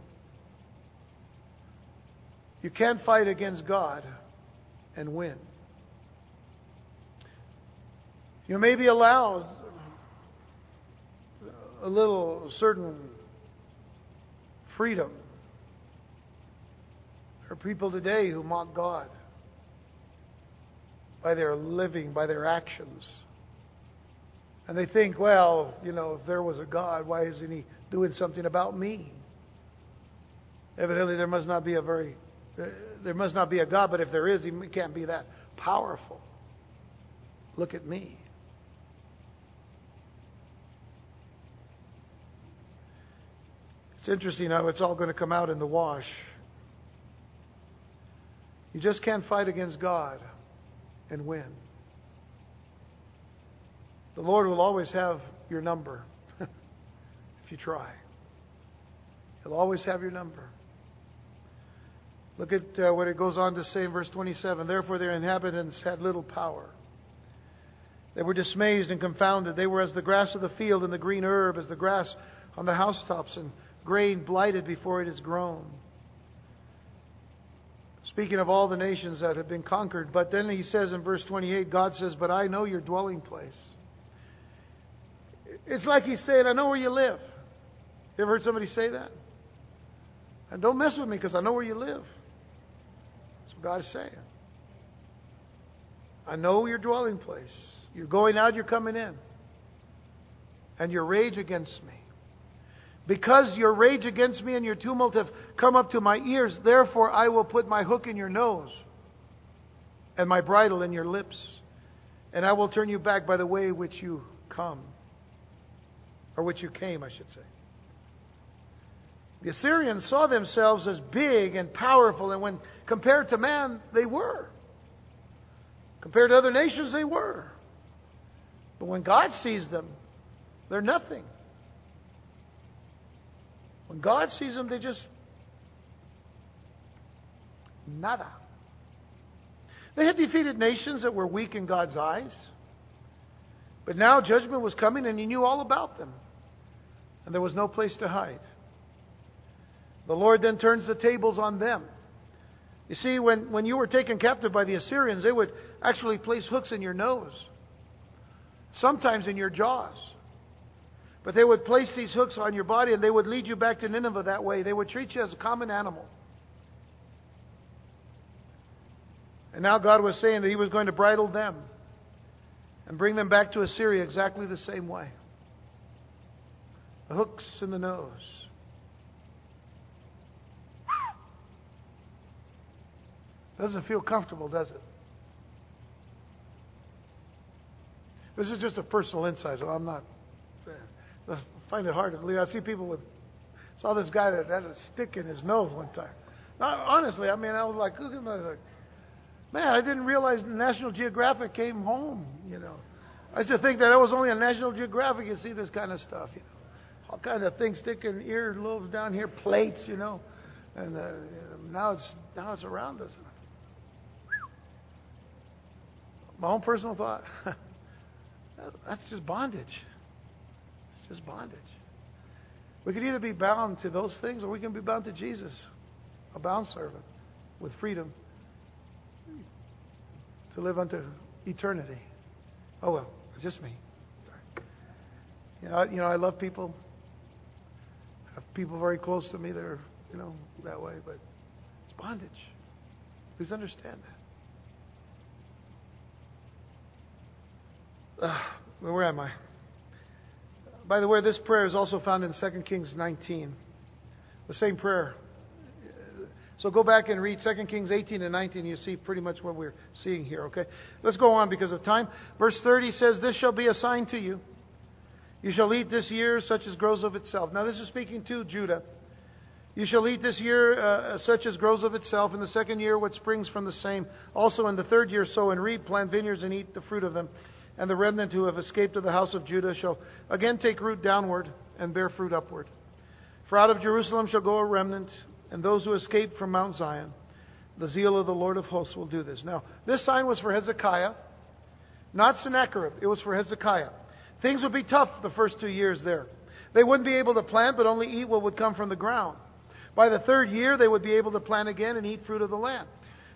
You can't fight against God and win. You may be allowed a little certain freedom. There are people today who mock God by their living, by their actions. And they think, well, you know, if there was a God, why isn't He doing something about me? Evidently, there must not be a very, there must not be a God, but if there is, He can't be that powerful. Look at me. It's interesting how it's all going to come out in the wash. You just can't fight against God and win. The Lord will always have your number if you try. He'll always have your number. Look at uh, what it goes on to say in verse 27 Therefore, their inhabitants had little power. They were dismayed and confounded. They were as the grass of the field and the green herb, as the grass on the housetops, and grain blighted before it is grown. Speaking of all the nations that have been conquered. But then he says in verse 28, God says, But I know your dwelling place. It's like he's saying, I know where you live. You ever heard somebody say that? And don't mess with me because I know where you live. That's what God is saying. I know your dwelling place. You're going out, you're coming in. And your rage against me. Because your rage against me and your tumult have come up to my ears, therefore I will put my hook in your nose and my bridle in your lips, and I will turn you back by the way which you come, or which you came, I should say. The Assyrians saw themselves as big and powerful, and when compared to man, they were. Compared to other nations, they were. But when God sees them, they're nothing. When God sees them, they just nada. They had defeated nations that were weak in God's eyes. But now judgment was coming and he knew all about them. And there was no place to hide. The Lord then turns the tables on them. You see, when, when you were taken captive by the Assyrians, they would actually place hooks in your nose, sometimes in your jaws. But they would place these hooks on your body and they would lead you back to Nineveh that way. They would treat you as a common animal. And now God was saying that He was going to bridle them and bring them back to Assyria exactly the same way. The hooks in the nose. Doesn't feel comfortable, does it? This is just a personal insight, so I'm not. I find it hard to believe. I see people with saw this guy that had a stick in his nose one time. Now, honestly, I mean, I was like, look at my, like, man, I didn't realize National Geographic came home. You know, I used to think that it was only on National Geographic you see this kind of stuff. You know, all kinds of things sticking ear lobes down here, plates. You know, and uh, now it's now it's around us. My own personal thought. that's just bondage just bondage. We can either be bound to those things or we can be bound to Jesus, a bound servant with freedom to live unto eternity. Oh well, it's just me. Sorry. You know, I, you know, I love people. I have people very close to me that are, you know, that way, but it's bondage. Please understand that. Uh, where am I? By the way, this prayer is also found in 2 Kings 19. The same prayer. So go back and read 2 Kings 18 and 19. You see pretty much what we're seeing here, okay? Let's go on because of time. Verse 30 says, This shall be a sign to you. You shall eat this year such as grows of itself. Now, this is speaking to Judah. You shall eat this year uh, such as grows of itself. In the second year, what springs from the same. Also, in the third year, sow and reap, plant vineyards, and eat the fruit of them. And the remnant who have escaped of the house of Judah shall again take root downward and bear fruit upward. For out of Jerusalem shall go a remnant, and those who escape from Mount Zion. The zeal of the Lord of hosts will do this. Now, this sign was for Hezekiah, not Sennacherib. It was for Hezekiah. Things would be tough the first two years there. They wouldn't be able to plant, but only eat what would come from the ground. By the third year, they would be able to plant again and eat fruit of the land.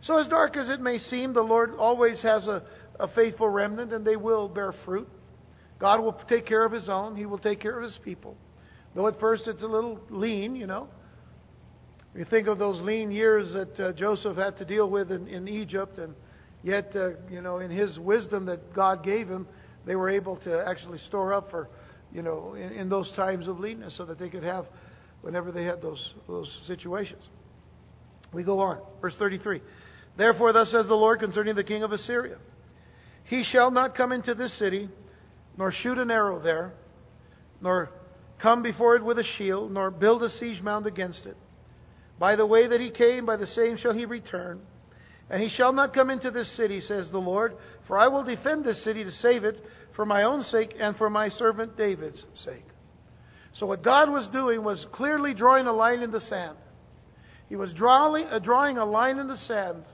So, as dark as it may seem, the Lord always has a, a faithful remnant, and they will bear fruit. God will take care of His own, He will take care of His people. Though at first it's a little lean, you know. You think of those lean years that uh, Joseph had to deal with in, in Egypt, and yet, uh, you know, in his wisdom that God gave him, they were able to actually store up for, you know, in, in those times of leanness so that they could have whenever they had those, those situations. We go on. Verse 33. Therefore, thus says the Lord concerning the king of Assyria He shall not come into this city, nor shoot an arrow there, nor come before it with a shield, nor build a siege mound against it. By the way that he came, by the same shall he return. And he shall not come into this city, says the Lord, for I will defend this city to save it for my own sake and for my servant David's sake. So, what God was doing was clearly drawing a line in the sand. He was drawing, uh, a line in the sand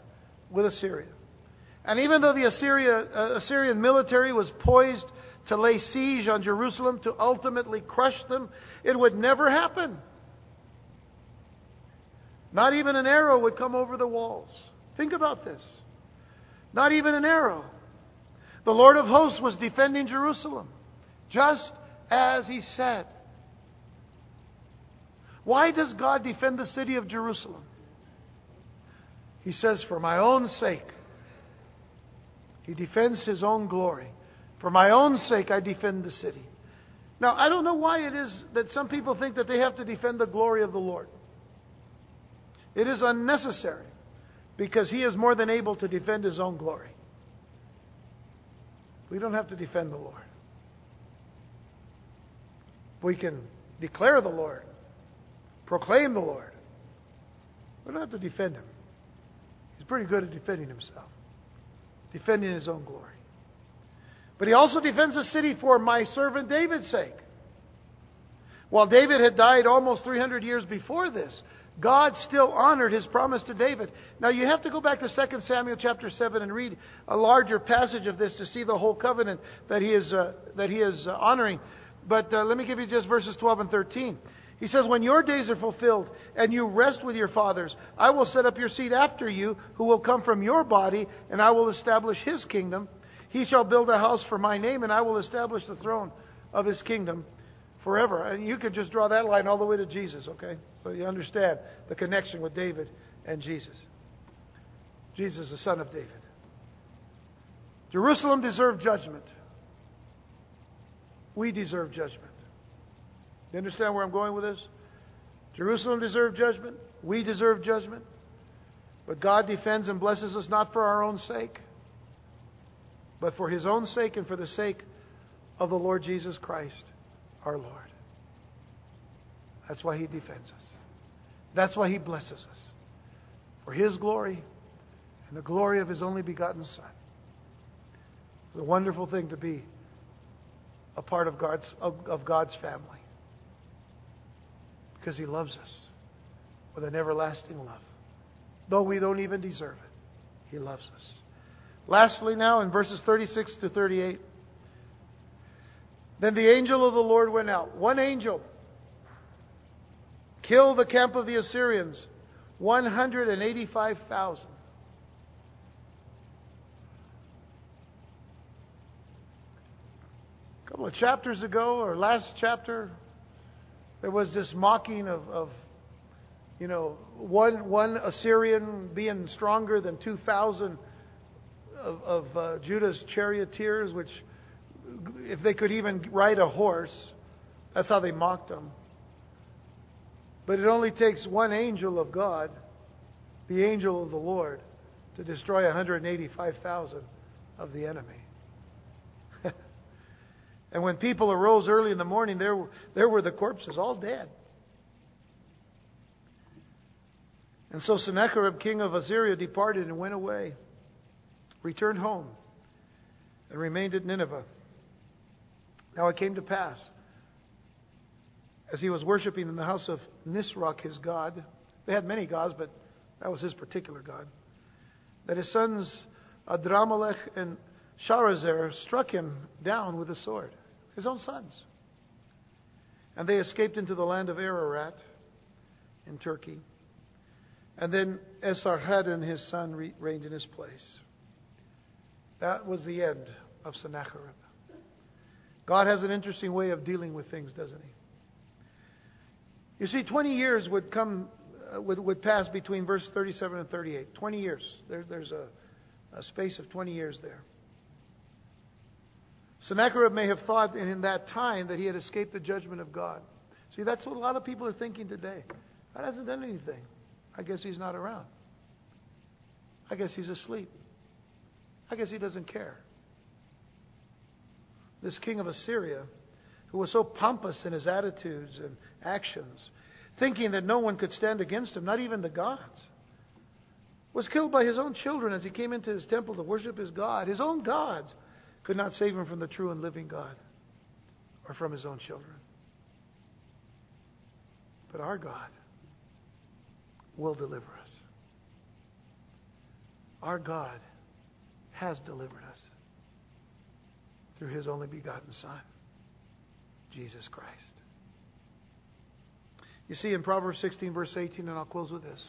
with Assyria. And even though the Assyria, uh, Assyrian military was poised to lay siege on Jerusalem to ultimately crush them, it would never happen. Not even an arrow would come over the walls. Think about this. Not even an arrow. The Lord of hosts was defending Jerusalem, just as he said. Why does God defend the city of Jerusalem? He says, For my own sake. He defends his own glory. For my own sake, I defend the city. Now, I don't know why it is that some people think that they have to defend the glory of the Lord. It is unnecessary because he is more than able to defend his own glory. We don't have to defend the Lord. We can declare the Lord proclaim the Lord. We don't have to defend him. He's pretty good at defending himself, defending his own glory. But he also defends the city for my servant David's sake. While David had died almost 300 years before this, God still honored his promise to David. Now you have to go back to 2 Samuel chapter 7 and read a larger passage of this to see the whole covenant that he is, uh, that he is uh, honoring. But uh, let me give you just verses 12 and 13. He says, When your days are fulfilled and you rest with your fathers, I will set up your seed after you, who will come from your body, and I will establish his kingdom. He shall build a house for my name, and I will establish the throne of his kingdom forever. And you could just draw that line all the way to Jesus, okay? So you understand the connection with David and Jesus. Jesus, the son of David. Jerusalem deserved judgment. We deserve judgment. You understand where I'm going with this? Jerusalem deserved judgment. We deserve judgment. But God defends and blesses us not for our own sake, but for His own sake and for the sake of the Lord Jesus Christ, our Lord. That's why He defends us. That's why He blesses us. For His glory and the glory of His only begotten Son. It's a wonderful thing to be a part of God's, of, of God's family because He loves us with an everlasting love. Though we don't even deserve it, He loves us. Lastly, now in verses 36 to 38, then the angel of the Lord went out. One angel killed the camp of the Assyrians, 185,000. A couple of chapters ago, or last chapter, there was this mocking of, of you know, one, one Assyrian being stronger than 2,000 of, of uh, Judah's charioteers, which, if they could even ride a horse, that's how they mocked them. But it only takes one angel of God the angel of the Lord to destroy 185,000 of the enemy. And when people arose early in the morning, there, there were the corpses, all dead. And so Sennacherib, king of Assyria, departed and went away, returned home, and remained at Nineveh. Now it came to pass, as he was worshiping in the house of Nisroch, his god, they had many gods, but that was his particular god, that his sons Adramelech and Sharezer struck him down with a sword, his own sons. And they escaped into the land of Ararat in Turkey. And then Esarhaddon, his son, reigned in his place. That was the end of Sennacherib. God has an interesting way of dealing with things, doesn't he? You see, 20 years would come, uh, would, would pass between verse 37 and 38. 20 years. There, there's a, a space of 20 years there. Sennacherib may have thought in that time that he had escaped the judgment of God. See, that's what a lot of people are thinking today. God hasn't done anything. I guess he's not around. I guess he's asleep. I guess he doesn't care. This king of Assyria, who was so pompous in his attitudes and actions, thinking that no one could stand against him, not even the gods, was killed by his own children as he came into his temple to worship his God. His own gods could not save him from the true and living God or from his own children. But our God will deliver us. Our God has delivered us through his only begotten Son, Jesus Christ. You see, in Proverbs 16, verse 18, and I'll close with this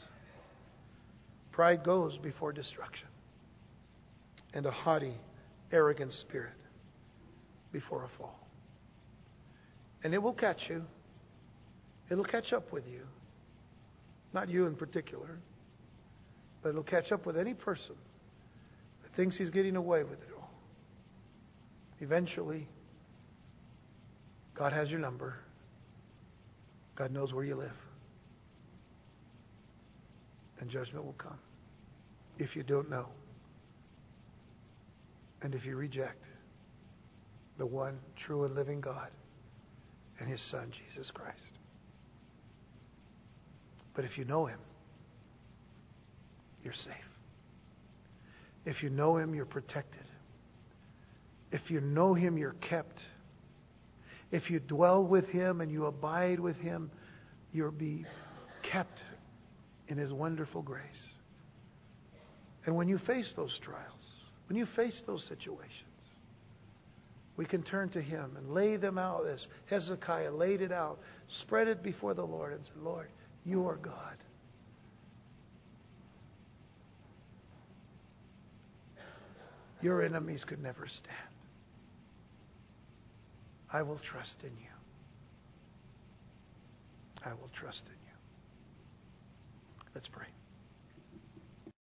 pride goes before destruction, and a haughty, arrogant spirit before a fall. And it will catch you, it'll catch up with you. Not you in particular, but it'll catch up with any person that thinks he's getting away with it all. Eventually, God has your number. God knows where you live. And judgment will come if you don't know. And if you reject the one true and living God and His Son, Jesus Christ. But if you know Him, you're safe. If you know Him, you're protected. If you know Him, you're kept. If you dwell with Him and you abide with Him, you'll be kept in His wonderful grace. And when you face those trials, when you face those situations, we can turn to Him and lay them out as Hezekiah laid it out, spread it before the Lord, and say, Lord, you are God. Your enemies could never stand. I will trust in you. I will trust in you. Let's pray.